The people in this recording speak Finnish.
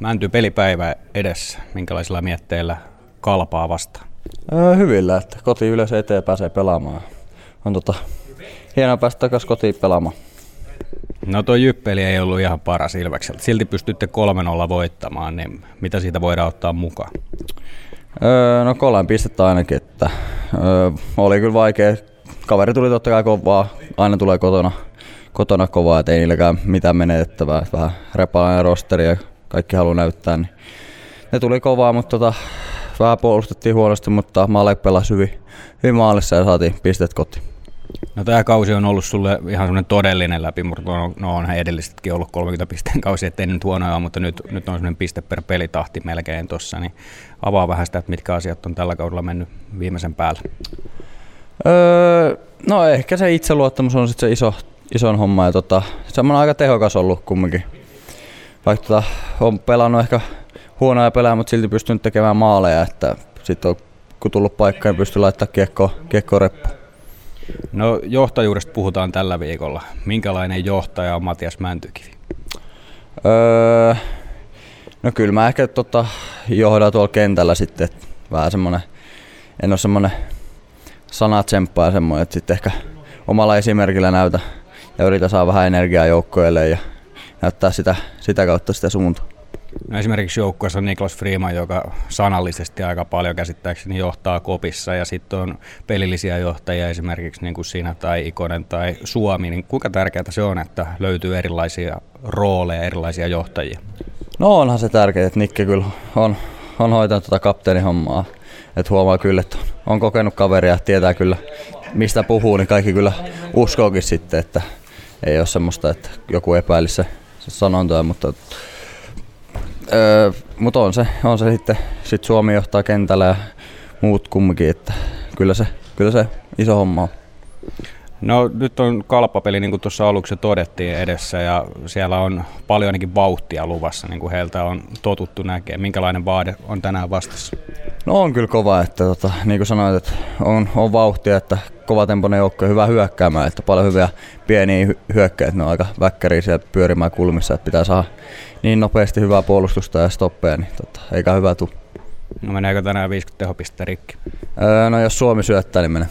Mänty pelipäivä edessä. Minkälaisilla mietteillä kalpaa vastaan? Öö, hyvillä, että koti yleensä eteen pääsee pelaamaan. On tota, hienoa päästä takaisin kotiin pelaamaan. No tuo jyppeli ei ollut ihan paras Ilvekseltä. Silti pystytte 3-0 voittamaan, niin mitä siitä voidaan ottaa mukaan? Öö, no kolme pistettä ainakin, että öö, oli kyllä vaikea. Kaveri tuli totta kai kovaa, aina tulee kotona, kotona kovaa, että ei niilläkään mitään menetettävää. Vähän repalainen rosteri ja kaikki haluaa näyttää, niin ne tuli kovaa, mutta tota, vähän puolustettiin huonosti, mutta Malek pelasi hyvin, hyvin maalissa ja saatiin pistet kotiin. No tämä kausi on ollut sulle ihan semmoinen todellinen läpimurto. No, no onhan edellisetkin ollut 30 pisteen kausi, ettei nyt huonoja, mutta nyt, nyt on semmoinen piste per pelitahti melkein tuossa. Niin avaa vähän sitä, että mitkä asiat on tällä kaudella mennyt viimeisen päälle. Öö, no ehkä se itseluottamus on sitten se iso, ison homma ja tota, semmoinen aika tehokas ollut kumminkin. Vaikka tota, on pelannut ehkä huonoja pelejä, mutta silti pystynyt tekemään maaleja, että sitten on kun tullut paikka, niin pystyy laittamaan kiekko, kiekko reppu. No johtajuudesta puhutaan tällä viikolla. Minkälainen johtaja on Matias Mäntykivi? Öö, no kyllä mä ehkä tota, johdan tuolla kentällä sitten, että vähän semmonen, en ole semmonen sanatsemppaa ja semmoinen, että sitten ehkä omalla esimerkillä näytä ja yritä saa vähän energiaa joukkoille ja näyttää sitä, sitä kautta sitä suuntaa. No esimerkiksi joukkueessa on Niklas Freeman, joka sanallisesti aika paljon käsittääkseni johtaa kopissa ja sitten on pelillisiä johtajia esimerkiksi niin kuin siinä tai Ikonen tai Suomi. Niin kuinka tärkeää se on, että löytyy erilaisia rooleja, erilaisia johtajia? No onhan se tärkeää, että Nikke kyllä on, on hoitanut tuota kapteenihommaa. Että huomaa kyllä, että on kokenut kaveria, tietää kyllä mistä puhuu, niin kaikki kyllä uskookin sitten, että ei ole semmoista, että joku epäilisi se, sanontoja, mutta Öö, mutta on se, on se sitten, sit Suomi johtaa kentällä ja muut kumminkin, että kyllä se, kyllä se iso homma on. No nyt on kalppapeli, niin kuin tuossa aluksi todettiin edessä, ja siellä on paljon ainakin vauhtia luvassa, niin kuin heiltä on totuttu näkemään. Minkälainen vaade on tänään vastassa? No on kyllä kova, että tota, niin kuin sanoit, että on, on vauhtia, että kova tempoinen joukko hyvä hyökkäämään, että paljon hyviä pieniä hyökkäitä, ne on aika väkkäriä pyörimään kulmissa, että pitää saada niin nopeasti hyvää puolustusta ja stoppeja, niin tota, eikä hyvä tule. No meneekö tänään 50 tehopistettä rikki? Öö, no jos Suomi syöttää, niin menee.